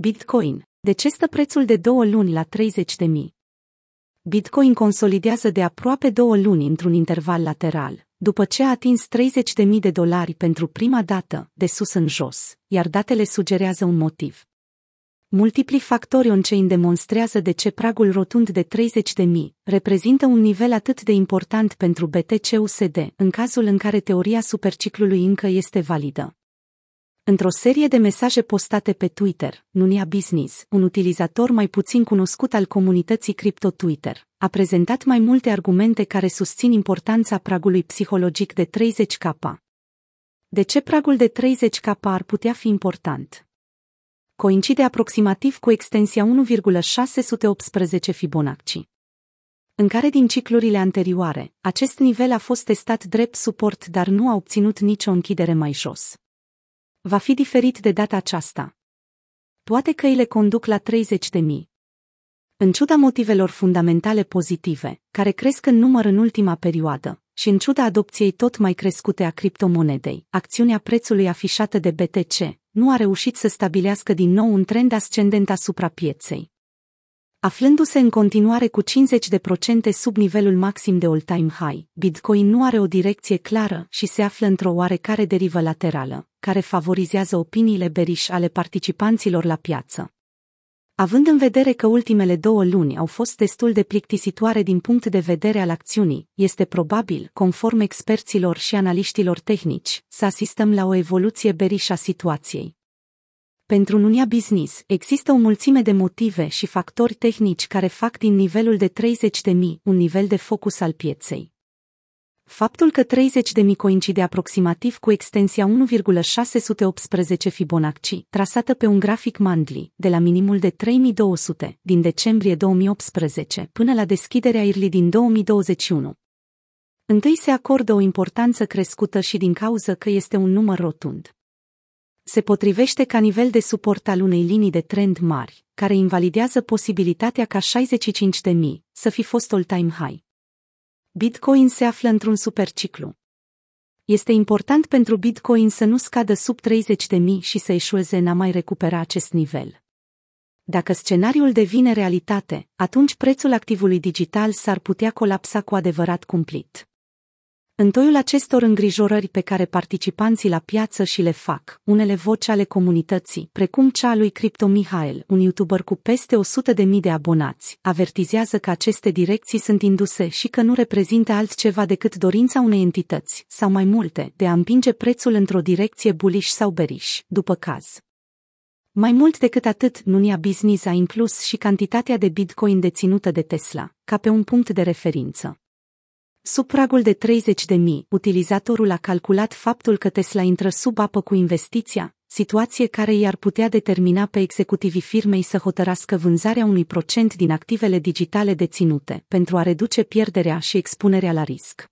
Bitcoin. De ce stă prețul de două luni la 30 de mii? Bitcoin consolidează de aproape două luni într-un interval lateral, după ce a atins 30 de mii de dolari pentru prima dată, de sus în jos, iar datele sugerează un motiv. Multipli factori on-chain demonstrează de ce pragul rotund de 30 de mii reprezintă un nivel atât de important pentru BTC-USD în cazul în care teoria superciclului încă este validă. Într-o serie de mesaje postate pe Twitter, Nunia Business, un utilizator mai puțin cunoscut al comunității cripto Twitter, a prezentat mai multe argumente care susțin importanța pragului psihologic de 30k. De ce pragul de 30k ar putea fi important? Coincide aproximativ cu extensia 1,618 Fibonacci. În care din ciclurile anterioare, acest nivel a fost testat drept suport, dar nu a obținut nicio închidere mai jos va fi diferit de data aceasta. Toate căile conduc la 30 de mii. În ciuda motivelor fundamentale pozitive, care cresc în număr în ultima perioadă, și în ciuda adopției tot mai crescute a criptomonedei, acțiunea prețului afișată de BTC nu a reușit să stabilească din nou un trend ascendent asupra pieței. Aflându-se în continuare cu 50% sub nivelul maxim de all-time high, Bitcoin nu are o direcție clară și se află într-o oarecare derivă laterală, care favorizează opiniile beriș ale participanților la piață. Având în vedere că ultimele două luni au fost destul de plictisitoare din punct de vedere al acțiunii, este probabil, conform experților și analiștilor tehnici, să asistăm la o evoluție beriș a situației. Pentru Nunia Business există o mulțime de motive și factori tehnici care fac din nivelul de 30.000 un nivel de focus al pieței. Faptul că 30 de mii coincide aproximativ cu extensia 1,618 Fibonacci, trasată pe un grafic Mandli, de la minimul de 3200 din decembrie 2018 până la deschiderea IRLI din 2021. Întâi se acordă o importanță crescută și din cauză că este un număr rotund se potrivește ca nivel de suport al unei linii de trend mari, care invalidează posibilitatea ca 65.000 să fi fost all-time high. Bitcoin se află într-un superciclu. Este important pentru Bitcoin să nu scadă sub 30.000 și să eșueze în a mai recupera acest nivel. Dacă scenariul devine realitate, atunci prețul activului digital s-ar putea colapsa cu adevărat cumplit. În toiul acestor îngrijorări pe care participanții la piață și le fac, unele voci ale comunității, precum cea a lui Crypto Mihail, un youtuber cu peste 100.000 de abonați, avertizează că aceste direcții sunt induse și că nu reprezintă altceva decât dorința unei entități, sau mai multe, de a împinge prețul într-o direcție bullish sau bearish, după caz. Mai mult decât atât, Nunia Business a inclus și cantitatea de Bitcoin deținută de Tesla, ca pe un punct de referință. Sub pragul de 30 de mii, utilizatorul a calculat faptul că Tesla intră sub apă cu investiția, situație care i-ar putea determina pe executivii firmei să hotărască vânzarea unui procent din activele digitale deținute pentru a reduce pierderea și expunerea la risc.